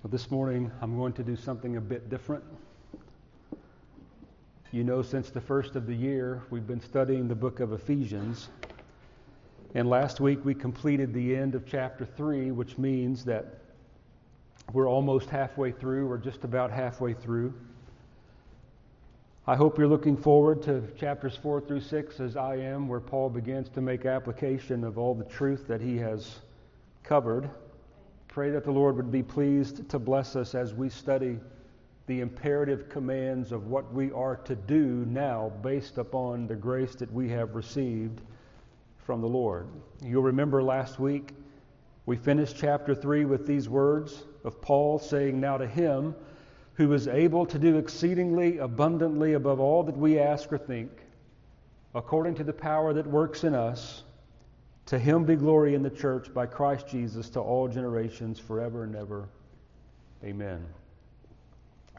But this morning, I'm going to do something a bit different. You know, since the first of the year, we've been studying the book of Ephesians. And last week, we completed the end of chapter 3, which means that we're almost halfway through, or just about halfway through. I hope you're looking forward to chapters 4 through 6 as I am, where Paul begins to make application of all the truth that he has covered. Pray that the Lord would be pleased to bless us as we study the imperative commands of what we are to do now based upon the grace that we have received from the Lord. You'll remember last week we finished chapter 3 with these words of Paul saying, Now to him who is able to do exceedingly abundantly above all that we ask or think, according to the power that works in us. To him be glory in the church by Christ Jesus to all generations forever and ever. Amen.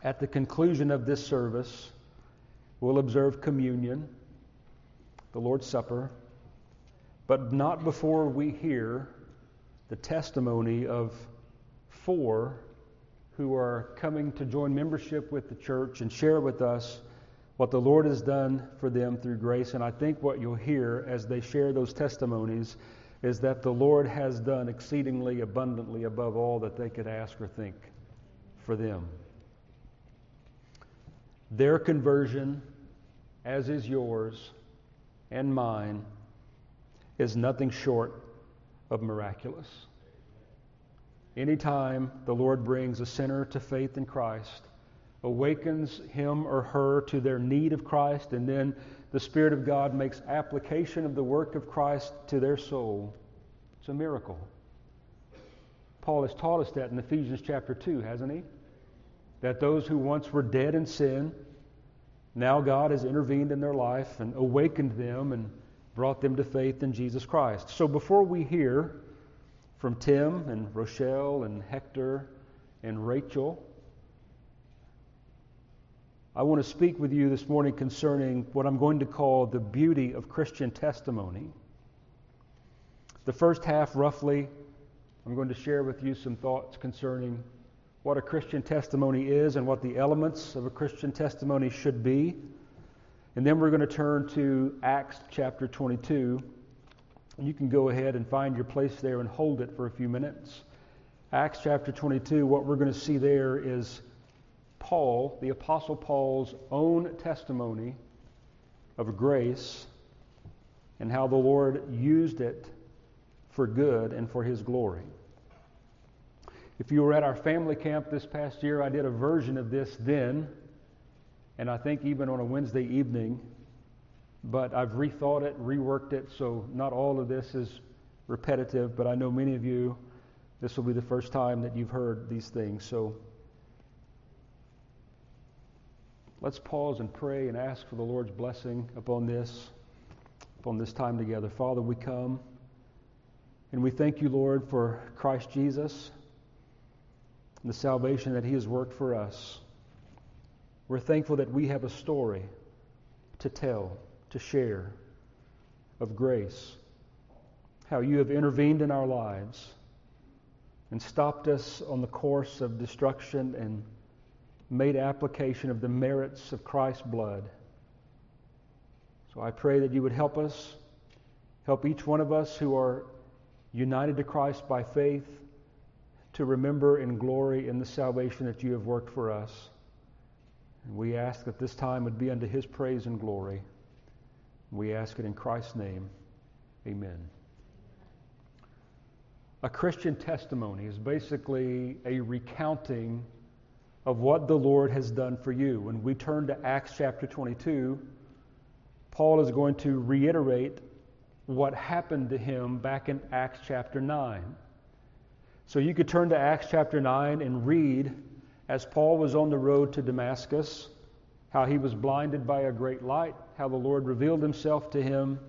At the conclusion of this service, we'll observe communion, the Lord's Supper, but not before we hear the testimony of four who are coming to join membership with the church and share with us what the Lord has done for them through grace. And I think what you'll hear as they share those testimonies is that the Lord has done exceedingly abundantly above all that they could ask or think for them. Their conversion, as is yours and mine, is nothing short of miraculous. Anytime the Lord brings a sinner to faith in Christ, awakens him or her to their need of Christ, and then the Spirit of God makes application of the work of Christ to their soul, it's a miracle. Paul has taught us that in Ephesians chapter 2, hasn't he? That those who once were dead in sin, now God has intervened in their life and awakened them and brought them to faith in Jesus Christ. So before we hear from Tim and Rochelle and Hector and Rachel. I want to speak with you this morning concerning what I'm going to call the beauty of Christian testimony. The first half, roughly, I'm going to share with you some thoughts concerning what a Christian testimony is and what the elements of a Christian testimony should be. And then we're going to turn to Acts chapter 22 you can go ahead and find your place there and hold it for a few minutes. Acts chapter 22, what we're going to see there is Paul, the Apostle Paul's own testimony of grace and how the Lord used it for good and for his glory. If you were at our family camp this past year, I did a version of this then, and I think even on a Wednesday evening, but I've rethought it, reworked it, so not all of this is repetitive, but I know many of you, this will be the first time that you've heard these things. So let's pause and pray and ask for the Lord's blessing upon this, upon this time together. Father, we come and we thank you, Lord, for Christ Jesus and the salvation that he has worked for us. We're thankful that we have a story to tell to share of grace, how you have intervened in our lives and stopped us on the course of destruction and made application of the merits of Christ's blood. So I pray that you would help us, help each one of us who are united to Christ by faith to remember and glory in the salvation that you have worked for us. And we ask that this time would be unto his praise and glory. We ask it in Christ's name. Amen. A Christian testimony is basically a recounting of what the Lord has done for you. When we turn to Acts chapter 22, Paul is going to reiterate what happened to him back in Acts chapter 9. So you could turn to Acts chapter 9 and read as Paul was on the road to Damascus how he was blinded by a great light, how the Lord revealed himself to him.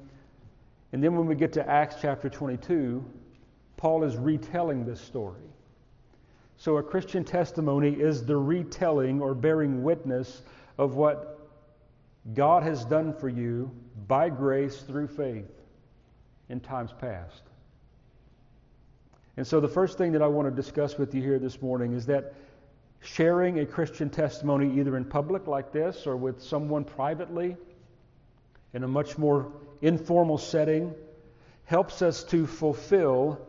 And then when we get to Acts chapter 22, Paul is retelling this story. So a Christian testimony is the retelling or bearing witness of what God has done for you by grace through faith in times past. And so, the first thing that I want to discuss with you here this morning is that sharing a Christian testimony either in public like this or with someone privately in a much more informal setting helps us to fulfill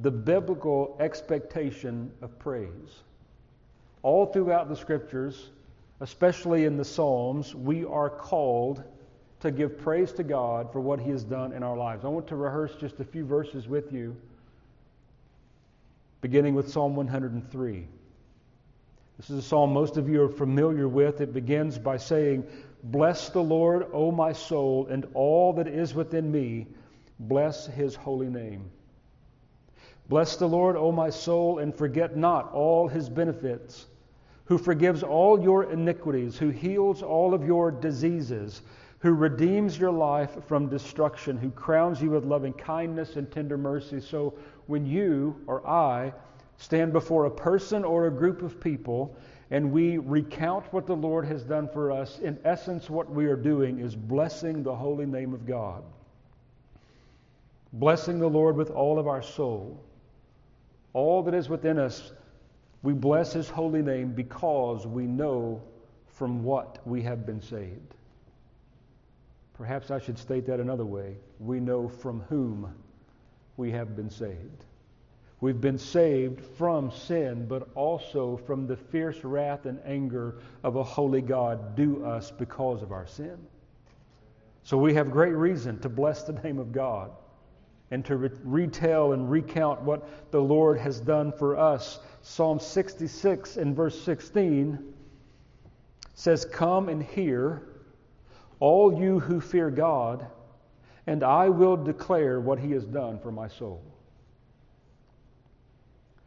the biblical expectation of praise. All throughout the scriptures, especially in the Psalms, we are called to give praise to God for what He has done in our lives. I want to rehearse just a few verses with you, beginning with Psalm 103. This is a psalm most of you are familiar with. It begins by saying, Bless the Lord, O my soul, and all that is within me. Bless his holy name. Bless the Lord, O my soul, and forget not all his benefits, who forgives all your iniquities, who heals all of your diseases, who redeems your life from destruction, who crowns you with loving kindness and tender mercy. So when you or I stand before a person or a group of people and we recount what the Lord has done for us, in essence, what we are doing is blessing the holy name of God. Blessing the Lord with all of our soul. All that is within us, we bless His holy name because we know from what we have been saved. Perhaps I should state that another way. We know from whom we have been saved. We've been saved from sin, but also from the fierce wrath and anger of a holy God due us because of our sin. So we have great reason to bless the name of God and to re- retell and recount what the Lord has done for us. Psalm 66 in verse 16 says, Come and hear, all you who fear God, and I will declare what he has done for my soul.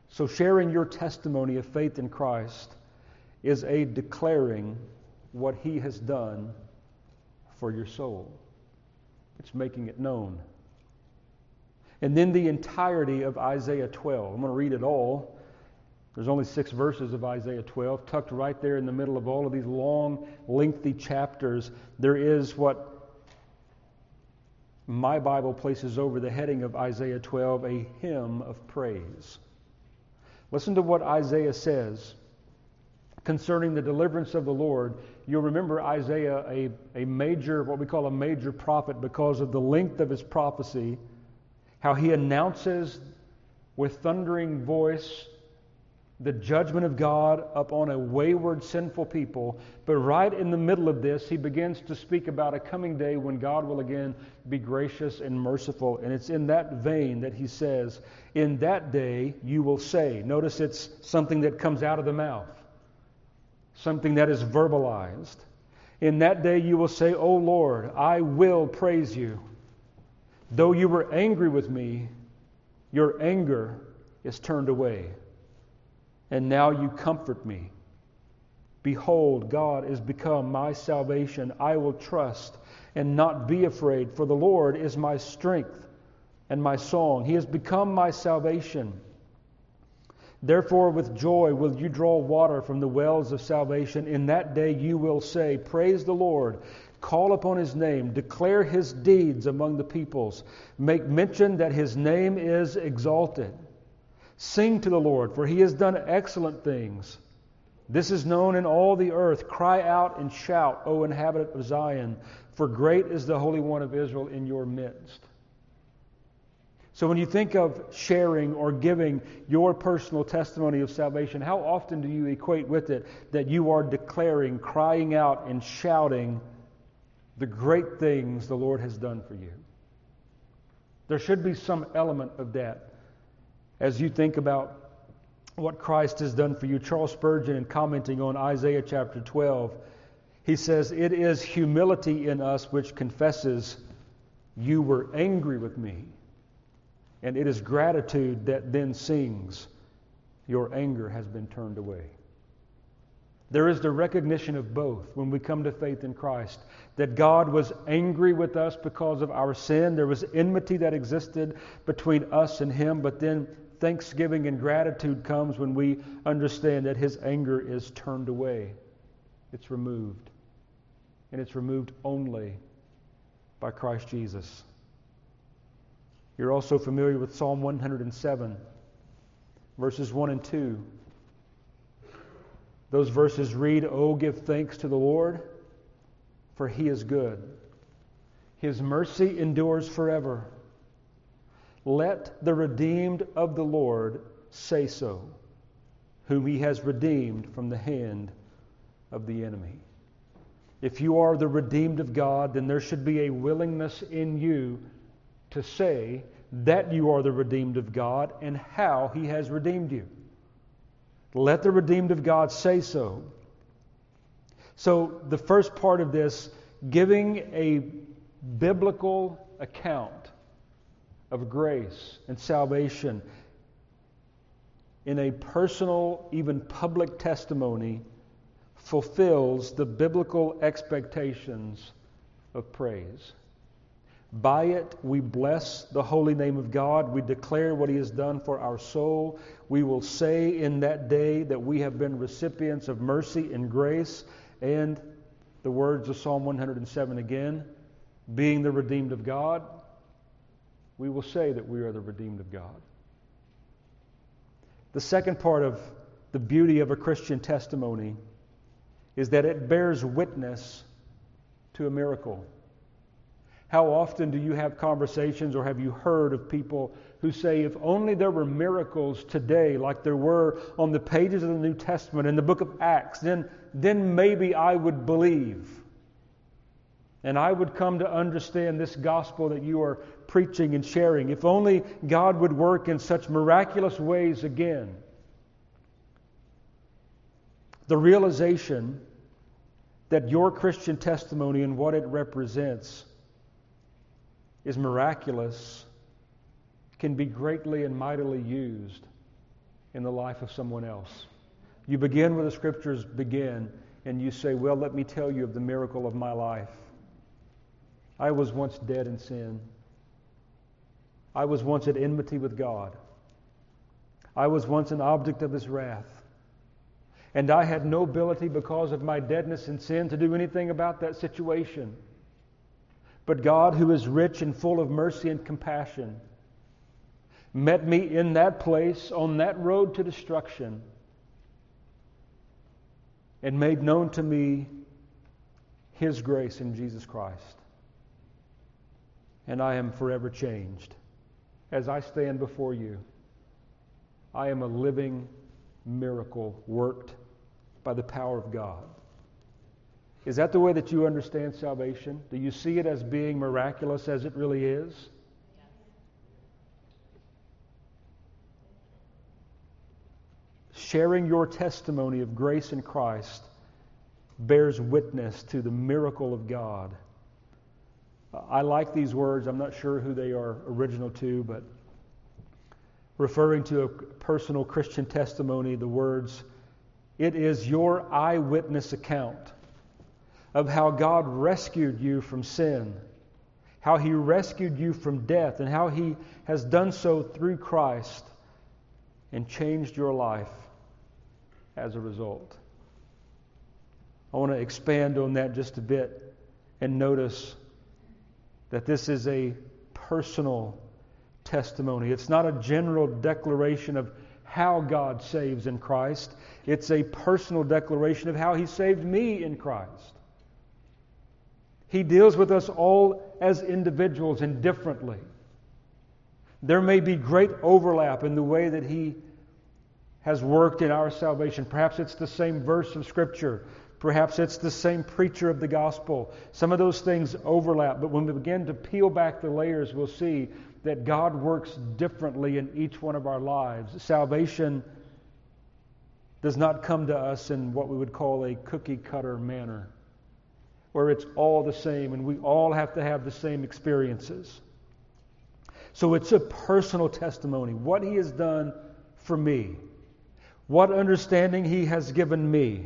So, sharing your testimony of faith in Christ is a declaring what He has done for your soul. It's making it known. And then the entirety of Isaiah 12. I'm going to read it all. There's only six verses of Isaiah 12, tucked right there in the middle of all of these long, lengthy chapters. There is what my Bible places over the heading of Isaiah 12 a hymn of praise. Listen to what Isaiah says concerning the deliverance of the Lord. You'll remember Isaiah, a, a major, what we call a major prophet, because of the length of his prophecy, how he announces with thundering voice the judgment of God upon a wayward, sinful people. But right in the middle of this, he begins to speak about a coming day when God will again be gracious and merciful. And it's in that vein that he says, In that day you will say. Notice it's something that comes out of the mouth, something that is verbalized. In that day you will say, O Lord, I will praise you. Though you were angry with me, your anger is turned away and now you comfort me. Behold, God is become my salvation. I will trust and not be afraid, for the Lord is my strength and my song. He has become my salvation. Therefore, with joy will you draw water from the wells of salvation. In that day you will say, Praise the Lord. Call upon his name. Declare his deeds among the peoples. Make mention that his name is exalted. Sing to the Lord, for he has done excellent things. This is known in all the earth. Cry out and shout, O inhabitant of Zion, for great is the Holy One of Israel in your midst. So, when you think of sharing or giving your personal testimony of salvation, how often do you equate with it that you are declaring, crying out, and shouting the great things the Lord has done for you? There should be some element of that as you think about what Christ has done for you. Charles Spurgeon, in commenting on Isaiah chapter 12, he says, It is humility in us which confesses, You were angry with me. And it is gratitude that then sings, Your anger has been turned away. There is the recognition of both when we come to faith in Christ that God was angry with us because of our sin. There was enmity that existed between us and Him, but then thanksgiving and gratitude comes when we understand that his anger is turned away. It's removed. And it's removed only by Christ Jesus. You're also familiar with Psalm 107. verses 1 and 2. Those verses read, Oh, give thanks to the Lord, for he is good. His mercy endures forever. Let the redeemed of the Lord say so, whom he has redeemed from the hand of the enemy. If you are the redeemed of God, then there should be a willingness in you to say that you are the redeemed of God and how he has redeemed you. Let the redeemed of God say so. So, the first part of this, giving a biblical account of grace and salvation in a personal, even public testimony, fulfills the biblical expectations of praise. By it, we bless the holy name of God. We declare what He has done for our soul. We will say in that day that we have been recipients of mercy and grace. And the words of Psalm 107 again, being the redeemed of God, we will say that we are the redeemed of God. The second part of the beauty of a Christian testimony is that it bears witness to a miracle. How often do you have conversations or have you heard of people who say, if only there were miracles today like there were on the pages of the New Testament in the book of Acts, then, then maybe I would believe. And I would come to understand this gospel that you are preaching and sharing. If only God would work in such miraculous ways again. The realization that your Christian testimony and what it represents is miraculous can be greatly and mightily used in the life of someone else. You begin where the scriptures begin, and you say, Well, let me tell you of the miracle of my life. I was once dead in sin. I was once at enmity with God. I was once an object of his wrath. And I had no ability because of my deadness in sin to do anything about that situation. But God, who is rich and full of mercy and compassion, met me in that place on that road to destruction and made known to me His grace in Jesus Christ. And I am forever changed. As I stand before you, I am a living miracle worked by the power of God. Is that the way that you understand salvation? Do you see it as being miraculous as it really is? Sharing your testimony of grace in Christ bears witness to the miracle of God. I like these words. I'm not sure who they are original to, but referring to a personal Christian testimony, the words, It is your eyewitness account of how God rescued you from sin, how He rescued you from death, and how He has done so through Christ and changed your life as a result. I want to expand on that just a bit and notice that this is a personal testimony. It's not a general declaration of how God saves in Christ, it's a personal declaration of how He saved me in Christ. He deals with us all as individuals and differently. There may be great overlap in the way that He has worked in our salvation. Perhaps it's the same verse of Scripture. Perhaps it's the same preacher of the gospel. Some of those things overlap, but when we begin to peel back the layers, we'll see that God works differently in each one of our lives. Salvation does not come to us in what we would call a cookie cutter manner where it's all the same and we all have to have the same experiences. So it's a personal testimony. What He has done for me, what understanding He has given me.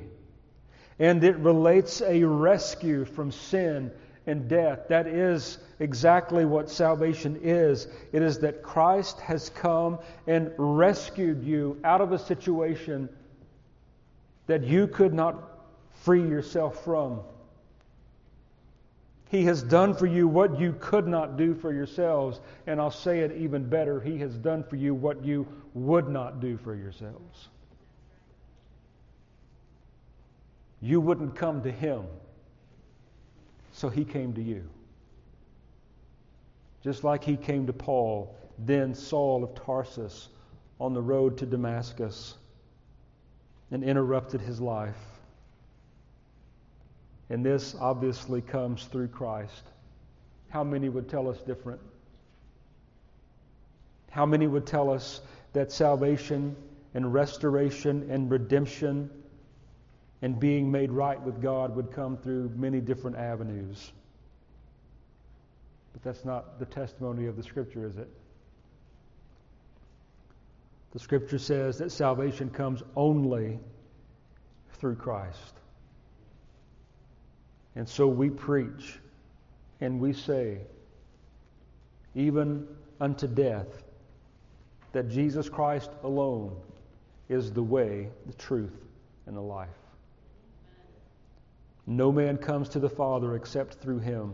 And it relates a rescue from sin and death. That is exactly what salvation is. It is that Christ has come and rescued you out of a situation that you could not free yourself from. He has done for you what you could not do for yourselves. And I'll say it even better He has done for you what you would not do for yourselves. You wouldn't come to Him, so He came to you. Just like He came to Paul, then Saul of Tarsus, on the road to Damascus, and interrupted his life. And this obviously comes through Christ. How many would tell us different? How many would tell us that salvation and restoration and redemption and being made right with God would come through many different avenues? But that's not the testimony of the Scripture, is it? The Scripture says that salvation comes only through Christ. And so we preach and we say, even unto death, that Jesus Christ alone is the way, the truth, and the life. No man comes to the Father except through him.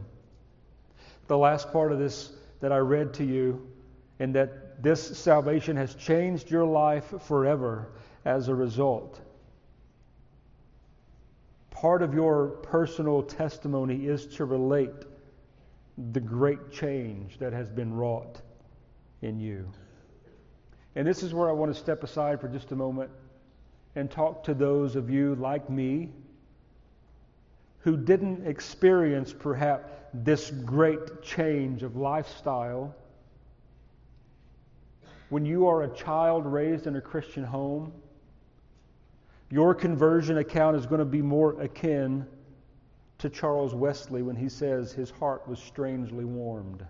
The last part of this that I read to you, and that this salvation has changed your life forever as a result part of your personal testimony is to relate the great change that has been wrought in you. And this is where I want to step aside for just a moment and talk to those of you like me who didn't experience perhaps this great change of lifestyle. When you are a child raised in a Christian home, your conversion account is going to be more akin to Charles Wesley when he says his heart was strangely warmed.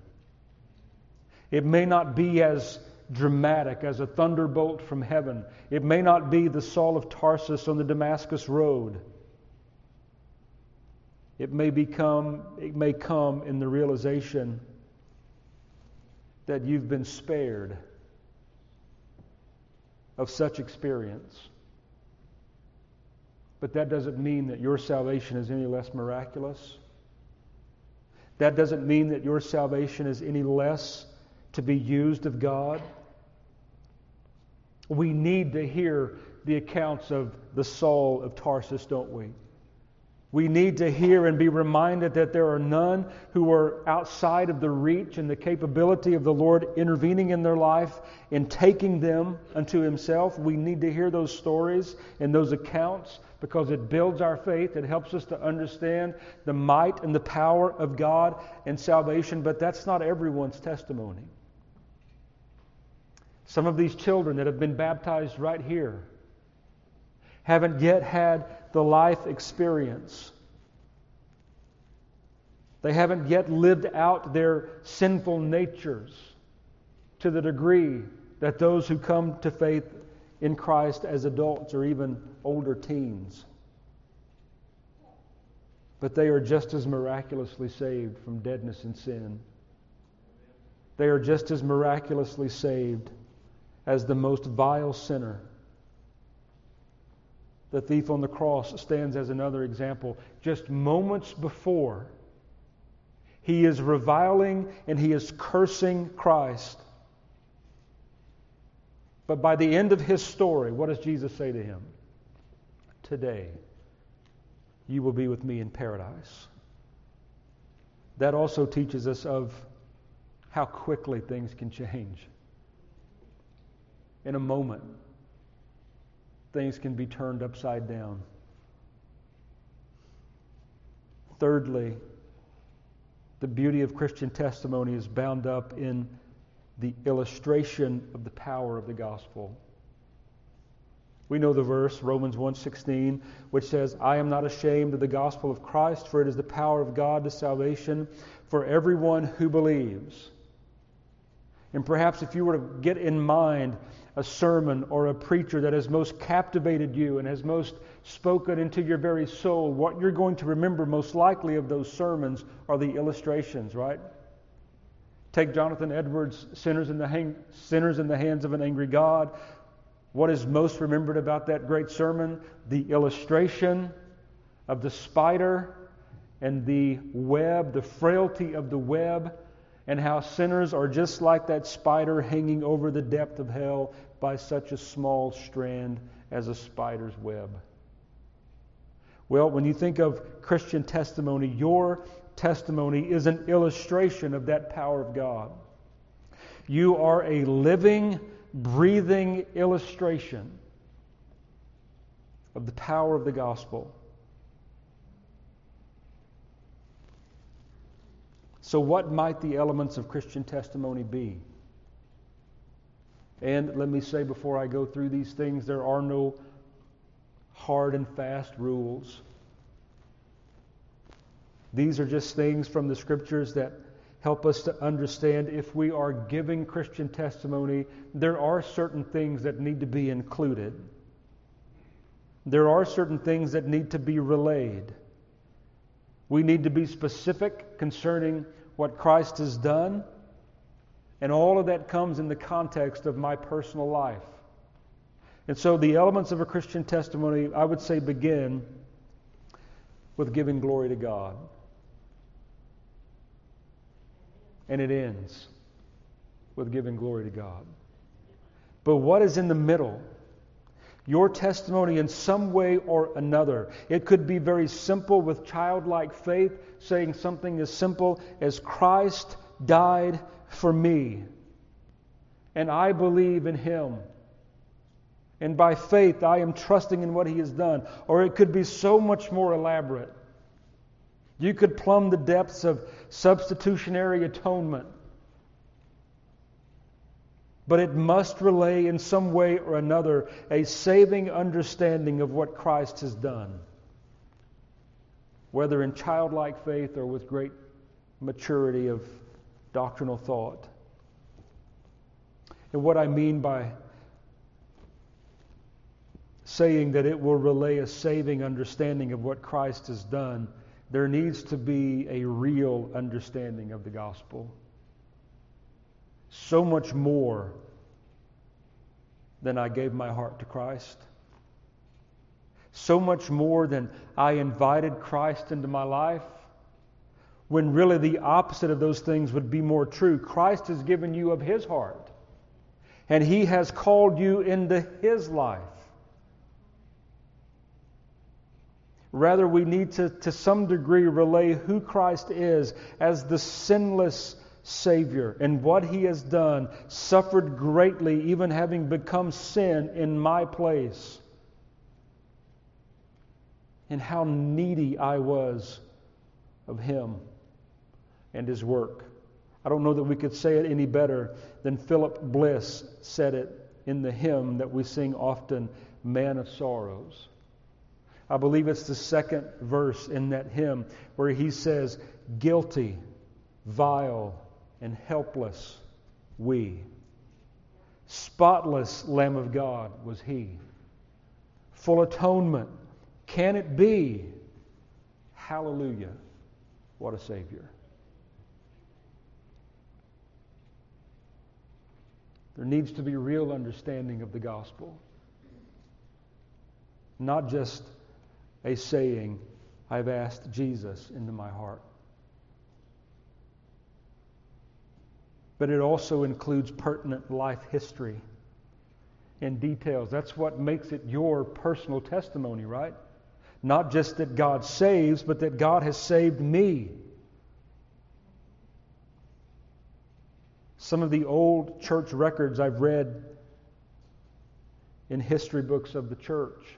It may not be as dramatic as a thunderbolt from heaven. It may not be the Saul of Tarsus on the Damascus road. It may become it may come in the realization that you've been spared of such experience. But that doesn't mean that your salvation is any less miraculous. That doesn't mean that your salvation is any less to be used of God. We need to hear the accounts of the Saul of Tarsus, don't we? We need to hear and be reminded that there are none who are outside of the reach and the capability of the Lord intervening in their life and taking them unto Himself. We need to hear those stories and those accounts because it builds our faith. It helps us to understand the might and the power of God and salvation, but that's not everyone's testimony. Some of these children that have been baptized right here haven't yet had the life experience. They haven't yet lived out their sinful natures to the degree that those who come to faith in Christ as adults or even older teens. But they are just as miraculously saved from deadness and sin. They are just as miraculously saved as the most vile sinner. The thief on the cross stands as another example. Just moments before, he is reviling and he is cursing Christ. But by the end of his story, what does Jesus say to him? Today, you will be with me in paradise. That also teaches us of how quickly things can change. In a moment, things can be turned upside down. Thirdly, the beauty of Christian testimony is bound up in the illustration of the power of the gospel. We know the verse Romans 1:16 which says, "I am not ashamed of the gospel of Christ, for it is the power of God to salvation for everyone who believes." And perhaps if you were to get in mind a sermon or a preacher that has most captivated you and has most spoken into your very soul, what you're going to remember most likely of those sermons are the illustrations, right? Take Jonathan Edwards' Sinners in, the Hang- Sinners in the Hands of an Angry God. What is most remembered about that great sermon? The illustration of the spider and the web, the frailty of the web, and how sinners are just like that spider hanging over the depth of hell by such a small strand as a spider's web. Well, when you think of Christian testimony, your testimony is an illustration of that power of God. You are a living, breathing illustration of the power of the gospel. So, what might the elements of Christian testimony be? And let me say before I go through these things, there are no hard and fast rules. These are just things from the scriptures that help us to understand if we are giving Christian testimony, there are certain things that need to be included. There are certain things that need to be relayed. We need to be specific concerning what Christ has done, and all of that comes in the context of my personal life. And so the elements of a Christian testimony, I would say, begin with giving glory to God. And it ends with giving glory to God. But what is in the middle? Your testimony in some way or another. It could be very simple with childlike faith, saying something as simple as Christ died for me, and I believe in him. And by faith, I am trusting in what he has done. Or it could be so much more elaborate. You could plumb the depths of substitutionary atonement. But it must relay in some way or another a saving understanding of what Christ has done, whether in childlike faith or with great maturity of doctrinal thought. And what I mean by saying that it will relay a saving understanding of what Christ has done there needs to be a real understanding of the gospel. So much more than I gave my heart to Christ. So much more than I invited Christ into my life. When really the opposite of those things would be more true. Christ has given you of His heart, and He has called you into His life. Rather, we need to, to some degree, relay who Christ is as the sinless Savior and what He has done, suffered greatly, even having become sin in my place, and how needy I was of Him and His work. I don't know that we could say it any better than Philip Bliss said it in the hymn that we sing often, Man of Sorrows. I believe it's the second verse in that hymn where he says, Guilty, vile, and helpless we. Spotless Lamb of God was he. Full atonement. Can it be? Hallelujah. What a Savior. There needs to be real understanding of the gospel. Not just a saying, I've asked Jesus into my heart. But it also includes pertinent life history and details. That's what makes it your personal testimony, right? Not just that God saves, but that God has saved me. Some of the old church records I've read in history books of the church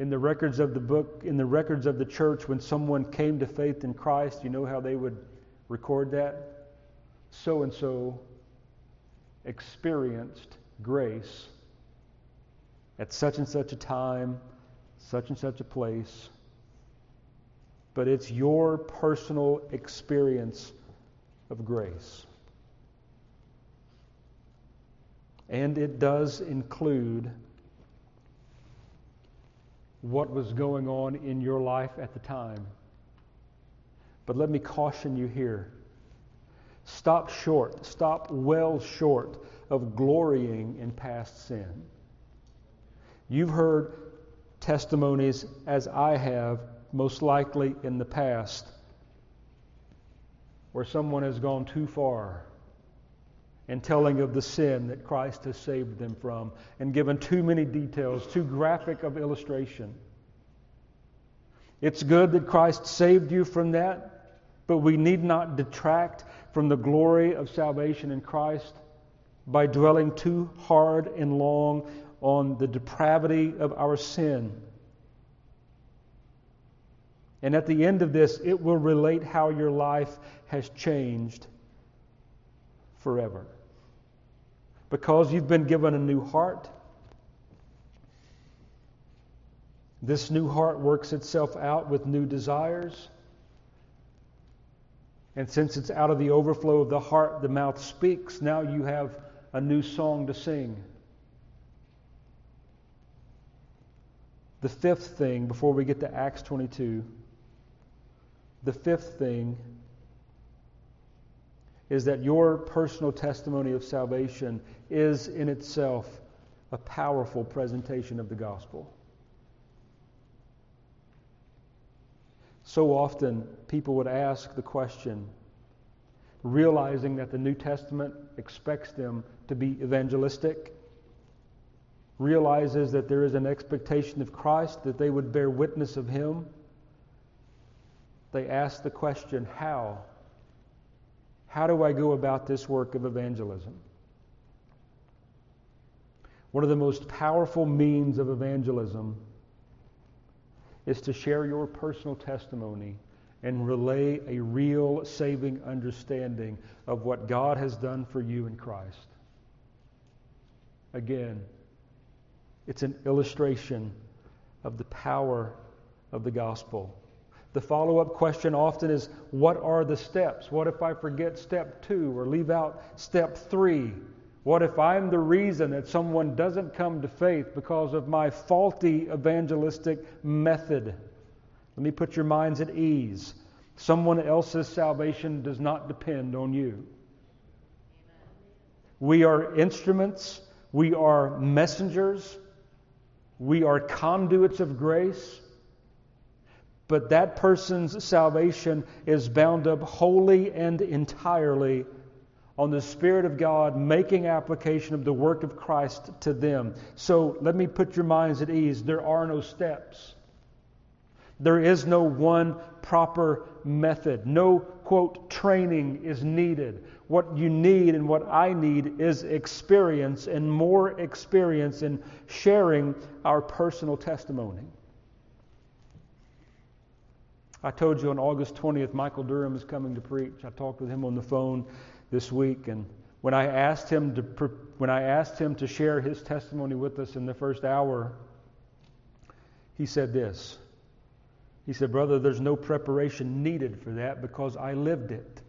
in the records of the book, in the records of the church, when someone came to faith in Christ, you know how they would record that? So and so experienced grace at such and such a time, such and such a place. But it's your personal experience of grace. And it does include what was going on in your life at the time. But let me caution you here. Stop short, stop well short of glorying in past sin. You've heard testimonies, as I have, most likely in the past, where someone has gone too far in telling of the sin that Christ has saved them from and given too many details, too graphic of illustration. It's good that Christ saved you from that, but we need not detract from the glory of salvation in Christ by dwelling too hard and long on the depravity of our sin. And at the end of this, it will relate how your life has changed forever. Because you've been given a new heart. This new heart works itself out with new desires. And since it's out of the overflow of the heart, the mouth speaks. Now you have a new song to sing. The fifth thing, before we get to Acts 22, the fifth thing is that your personal testimony of salvation is in itself a powerful presentation of the gospel. So often, people would ask the question, realizing that the New Testament expects them to be evangelistic, realizes that there is an expectation of Christ, that they would bear witness of Him. They ask the question, how? How do I go about this work of evangelism? One of the most powerful means of evangelism is to share your personal testimony and relay a real saving understanding of what God has done for you in Christ. Again, it's an illustration of the power of the gospel. The follow up question often is what are the steps? What if I forget step two or leave out step three? What if I'm the reason that someone doesn't come to faith because of my faulty evangelistic method? Let me put your minds at ease. Someone else's salvation does not depend on you. We are instruments, we are messengers, we are conduits of grace. But that person's salvation is bound up wholly and entirely on the Spirit of God making application of the work of Christ to them. So let me put your minds at ease. There are no steps. There is no one proper method. No, quote, training is needed. What you need and what I need is experience and more experience in sharing our personal testimony. I told you on August 20th, Michael Durham is coming to preach. I talked with him on the phone this week, and when I asked him to when I asked him to share his testimony with us in the first hour, he said this. He said, "Brother, there's no preparation needed for that because I lived it."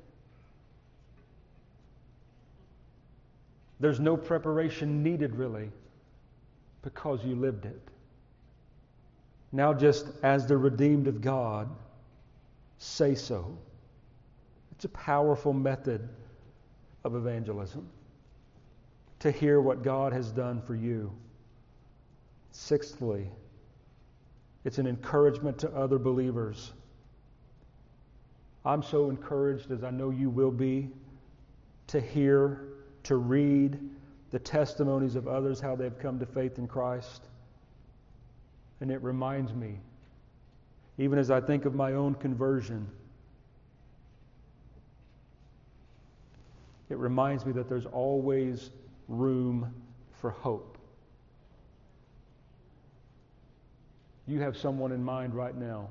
There's no preparation needed really because you lived it. Now, just as the redeemed of God, say so. It's a powerful method of evangelism to hear what God has done for you. Sixthly, it's an encouragement to other believers. I'm so encouraged, as I know you will be, to hear, to read the testimonies of others, how they've come to faith in Christ. And it reminds me even as I think of my own conversion. It reminds me that there's always room for hope. You have someone in mind right now.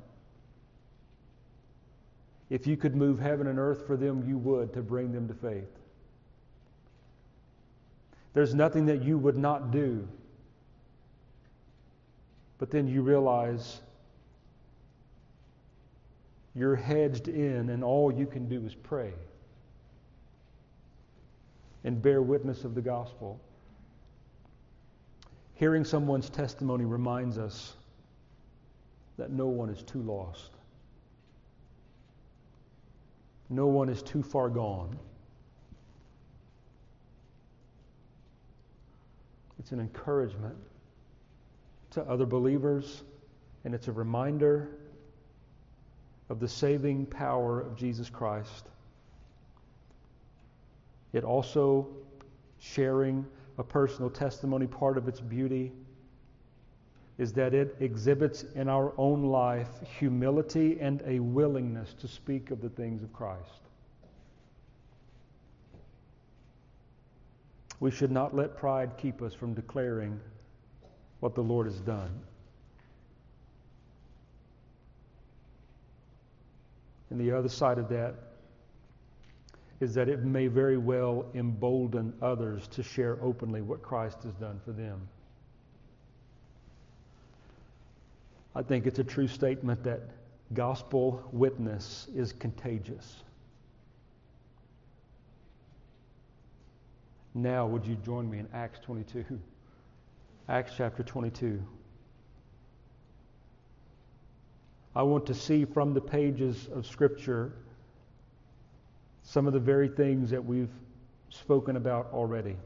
If you could move heaven and earth for them, you would to bring them to faith. There's nothing that you would not do. But then you realize you're hedged in, and all you can do is pray and bear witness of the gospel. Hearing someone's testimony reminds us that no one is too lost. No one is too far gone. It's an encouragement to other believers, and it's a reminder of the saving power of Jesus Christ. It also sharing a personal testimony, part of its beauty is that it exhibits in our own life humility and a willingness to speak of the things of Christ. We should not let pride keep us from declaring what the Lord has done. And the other side of that is that it may very well embolden others to share openly what Christ has done for them. I think it's a true statement that gospel witness is contagious. Now, would you join me in Acts 22? Acts chapter 22. I want to see from the pages of Scripture some of the very things that we've spoken about already.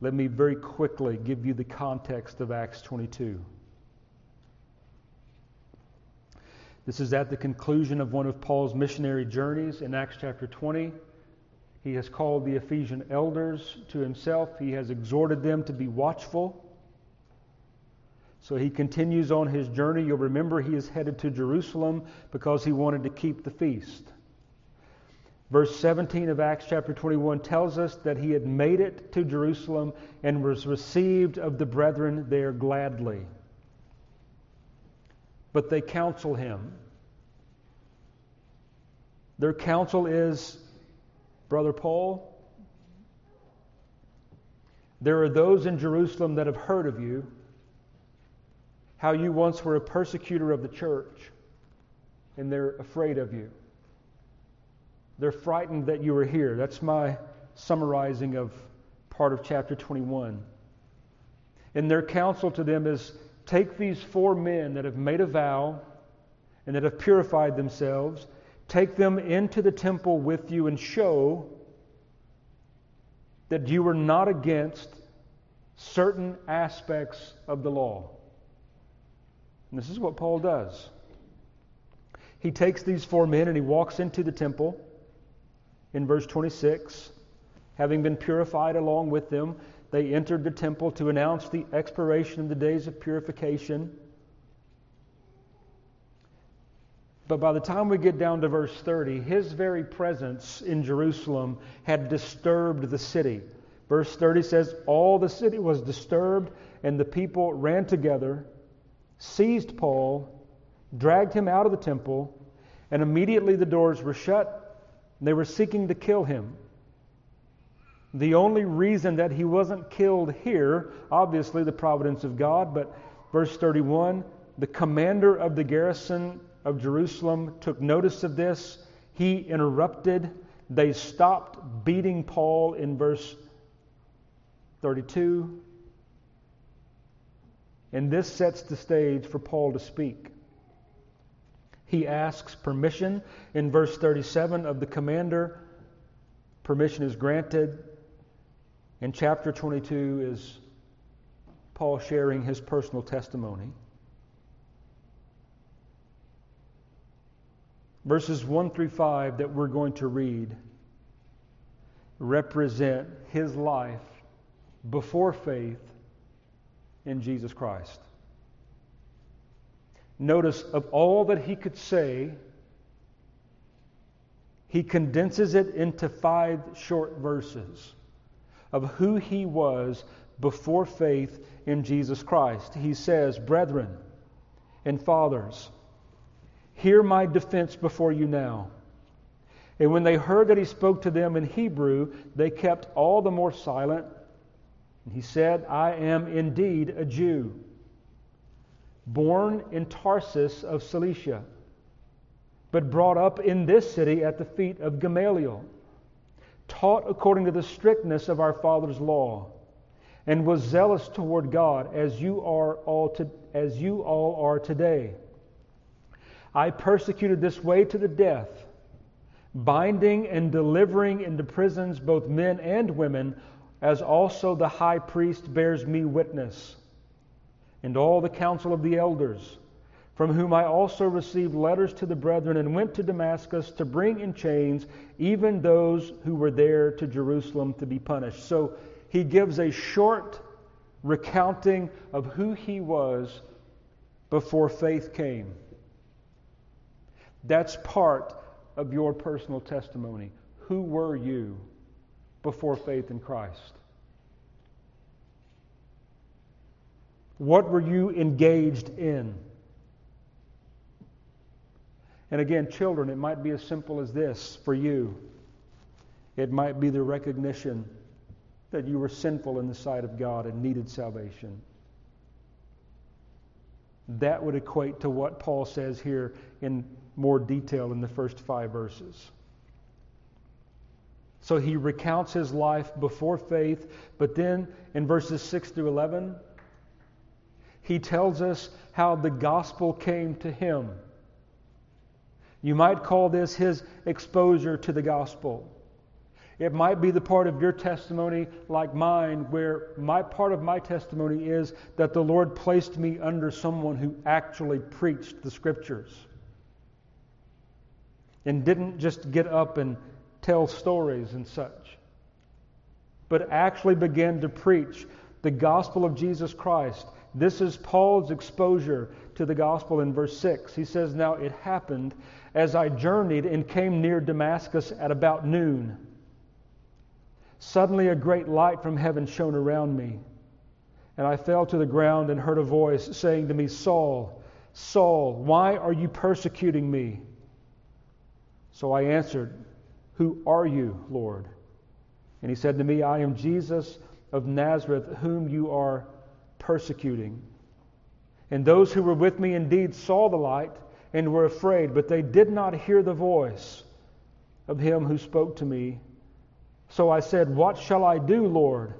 Let me very quickly give you the context of Acts 22. This is at the conclusion of one of Paul's missionary journeys in Acts chapter 20. He has called the Ephesian elders to himself. He has exhorted them to be watchful. So he continues on his journey. You'll remember he is headed to Jerusalem because he wanted to keep the feast. Verse 17 of Acts chapter 21 tells us that he had made it to Jerusalem and was received of the brethren there gladly. But they counsel him. Their counsel is, Brother Paul, there are those in Jerusalem that have heard of you, how you once were a persecutor of the church, and they're afraid of you. They're frightened that you are here. That's my summarizing of part of chapter 21. And their counsel to them is take these four men that have made a vow and that have purified themselves, take them into the temple with you and show that you are not against certain aspects of the law. And this is what Paul does. He takes these four men and he walks into the temple in verse 26. Having been purified along with them, they entered the temple to announce the expiration of the days of purification. But by the time we get down to verse 30, his very presence in Jerusalem had disturbed the city. Verse 30 says, All the city was disturbed, and the people ran together, seized Paul, dragged him out of the temple, and immediately the doors were shut they were seeking to kill him. The only reason that he wasn't killed here, obviously the providence of God, but verse 31, the commander of the garrison of Jerusalem took notice of this. He interrupted. They stopped beating Paul in verse 32. And this sets the stage for Paul to speak. He asks permission in verse 37 of the commander. Permission is granted. In chapter 22 is Paul sharing his personal testimony. Verses 1 through 5 that we're going to read represent his life before faith in Jesus Christ. Notice, of all that he could say, he condenses it into five short verses of who he was before faith in Jesus Christ. He says, Brethren and fathers, hear my defense before you now. And when they heard that he spoke to them in Hebrew, they kept all the more silent. And he said, I am indeed a Jew born in Tarsus of Cilicia, but brought up in this city at the feet of Gamaliel, taught according to the strictness of our father's law, and was zealous toward God as you are all to, as you all are today. I persecuted this way to the death, binding and delivering into prisons both men and women, as also the high priest bears me witness and all the council of the elders. from whom I also received letters to the brethren and went to Damascus to bring in chains even those who were there to Jerusalem to be punished. So he gives a short recounting of who he was before faith came. That's part of your personal testimony. Who were you before faith in Christ? What were you engaged in? And again, children, it might be as simple as this for you. It might be the recognition that you were sinful in the sight of God and needed salvation. That would equate to what Paul says here in more detail in the first five verses. So he recounts his life before faith, but then in verses 6 through 11, he tells us how the gospel came to him. You might call this his exposure to the gospel. It might be the part of your testimony, like mine, where my part of my testimony is that the Lord placed me under someone who actually preached the scriptures and didn't just get up and tell stories and such, but actually began to preach the gospel of Jesus Christ. This is Paul's exposure to the gospel in verse 6. He says, Now it happened as I journeyed and came near Damascus at about noon. Suddenly a great light from heaven shone around me, and I fell to the ground and heard a voice saying to me, Saul, Saul, why are you persecuting me? So I answered, Who are you, Lord? And he said to me, I am Jesus of Nazareth, whom you are persecuting. And those who were with me indeed saw the light and were afraid, but they did not hear the voice of him who spoke to me. So I said, What shall I do, Lord?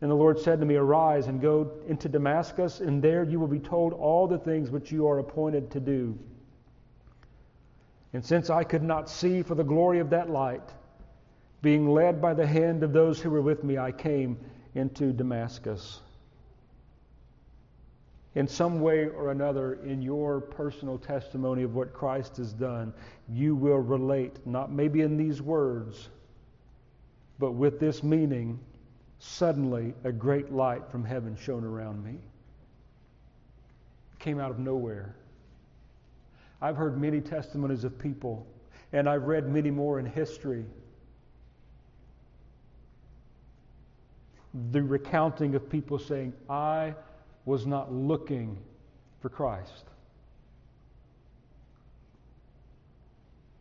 And the Lord said to me, Arise and go into Damascus, and there you will be told all the things which you are appointed to do. And since I could not see for the glory of that light, being led by the hand of those who were with me, I came into Damascus in some way or another in your personal testimony of what Christ has done, you will relate, not maybe in these words, but with this meaning, suddenly a great light from heaven shone around me. It came out of nowhere. I've heard many testimonies of people, and I've read many more in history. The recounting of people saying, I was not looking for Christ.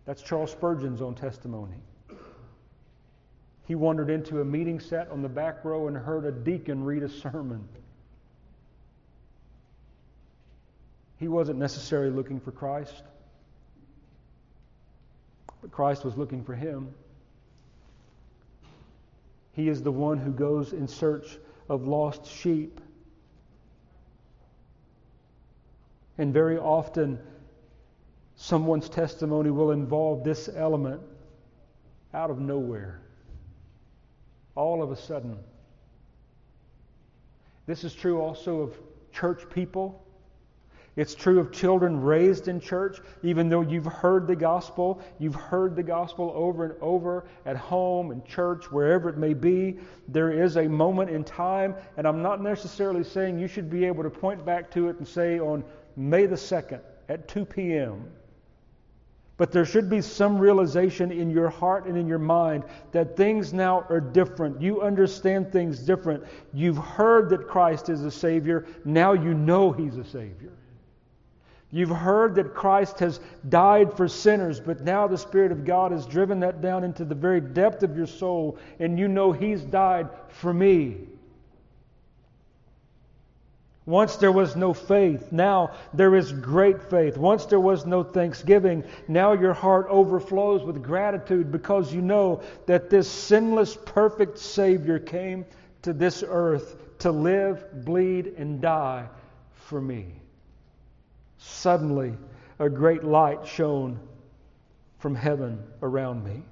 That's Charles Spurgeon's own testimony. He wandered into a meeting set on the back row and heard a deacon read a sermon. He wasn't necessarily looking for Christ, but Christ was looking for him. He is the one who goes in search of lost sheep. And very often, someone's testimony will involve this element out of nowhere. All of a sudden. This is true also of church people. It's true of children raised in church, even though you've heard the gospel, you've heard the gospel over and over at home, in church, wherever it may be. There is a moment in time, and I'm not necessarily saying you should be able to point back to it and say on May the 2nd at 2 p.m. But there should be some realization in your heart and in your mind that things now are different. You understand things different. You've heard that Christ is a Savior. Now you know He's a Savior. You've heard that Christ has died for sinners, but now the Spirit of God has driven that down into the very depth of your soul, and you know He's died for me. Once there was no faith, now there is great faith. Once there was no thanksgiving, now your heart overflows with gratitude because you know that this sinless, perfect Savior came to this earth to live, bleed, and die for me. Suddenly, a great light shone from heaven around me.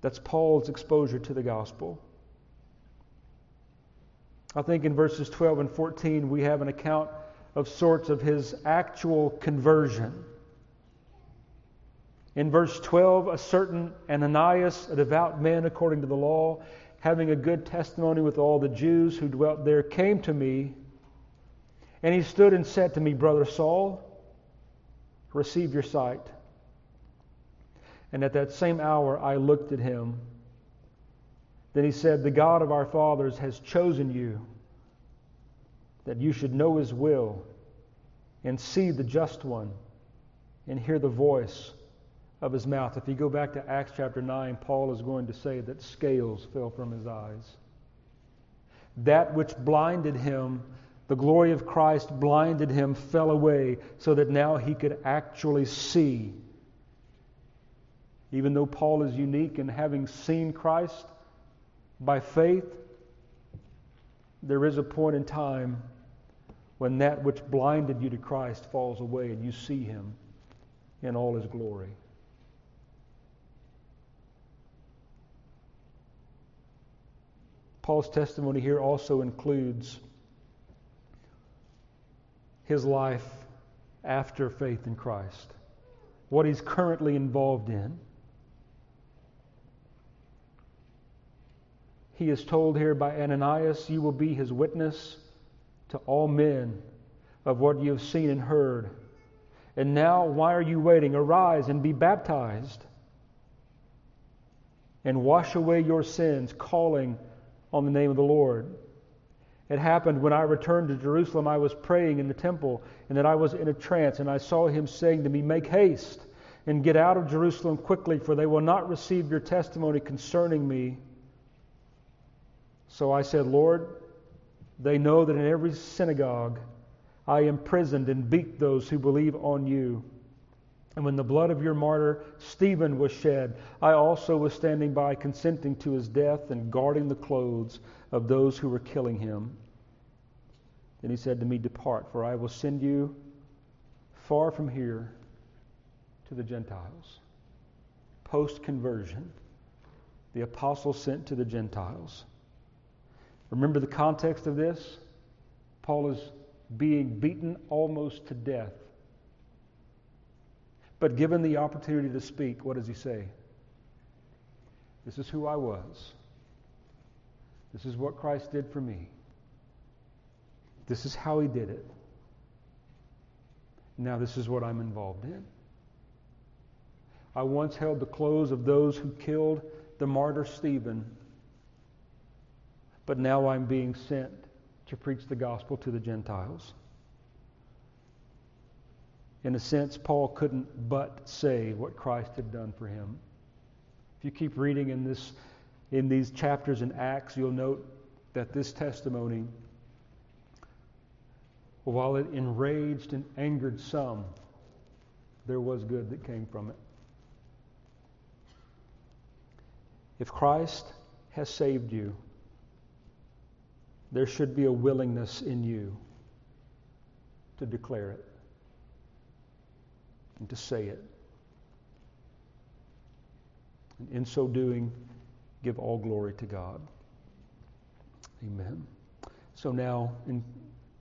That's Paul's exposure to the gospel. I think in verses 12 and 14 we have an account of sorts of his actual conversion. In verse 12, a certain Ananias, a devout man according to the law, having a good testimony with all the Jews who dwelt there, came to me, and he stood and said to me, Brother Saul, receive your sight. And at that same hour I looked at him. Then he said, The God of our fathers has chosen you, that you should know his will, and see the just one, and hear the voice of his mouth. If you go back to Acts chapter 9, Paul is going to say that scales fell from his eyes. That which blinded him, the glory of Christ blinded him, fell away so that now he could actually see. Even though Paul is unique in having seen Christ by faith, there is a point in time when that which blinded you to Christ falls away and you see him in all his glory. Paul's testimony here also includes his life after faith in Christ, what he's currently involved in. He is told here by Ananias, You will be his witness to all men of what you have seen and heard. And now, why are you waiting? Arise and be baptized and wash away your sins, calling on the name of the Lord. It happened when I returned to Jerusalem, I was praying in the temple, and that I was in a trance, and I saw him saying to me, Make haste and get out of Jerusalem quickly, for they will not receive your testimony concerning me. So I said, Lord, they know that in every synagogue I imprisoned and beat those who believe on you. And when the blood of your martyr Stephen was shed, I also was standing by, consenting to his death and guarding the clothes of those who were killing him. Then he said to me, Depart, for I will send you far from here to the Gentiles. Post conversion, the apostle sent to the Gentiles. Remember the context of this? Paul is being beaten almost to death but given the opportunity to speak, what does he say? This is who I was. This is what Christ did for me. This is how he did it. Now, this is what I'm involved in. I once held the clothes of those who killed the martyr Stephen, but now I'm being sent to preach the gospel to the Gentiles in a sense, Paul couldn't but say what Christ had done for him. If you keep reading in, this, in these chapters in Acts, you'll note that this testimony, while it enraged and angered some, there was good that came from it. If Christ has saved you, there should be a willingness in you to declare it and to say it. And in so doing, give all glory to God. Amen. So now, in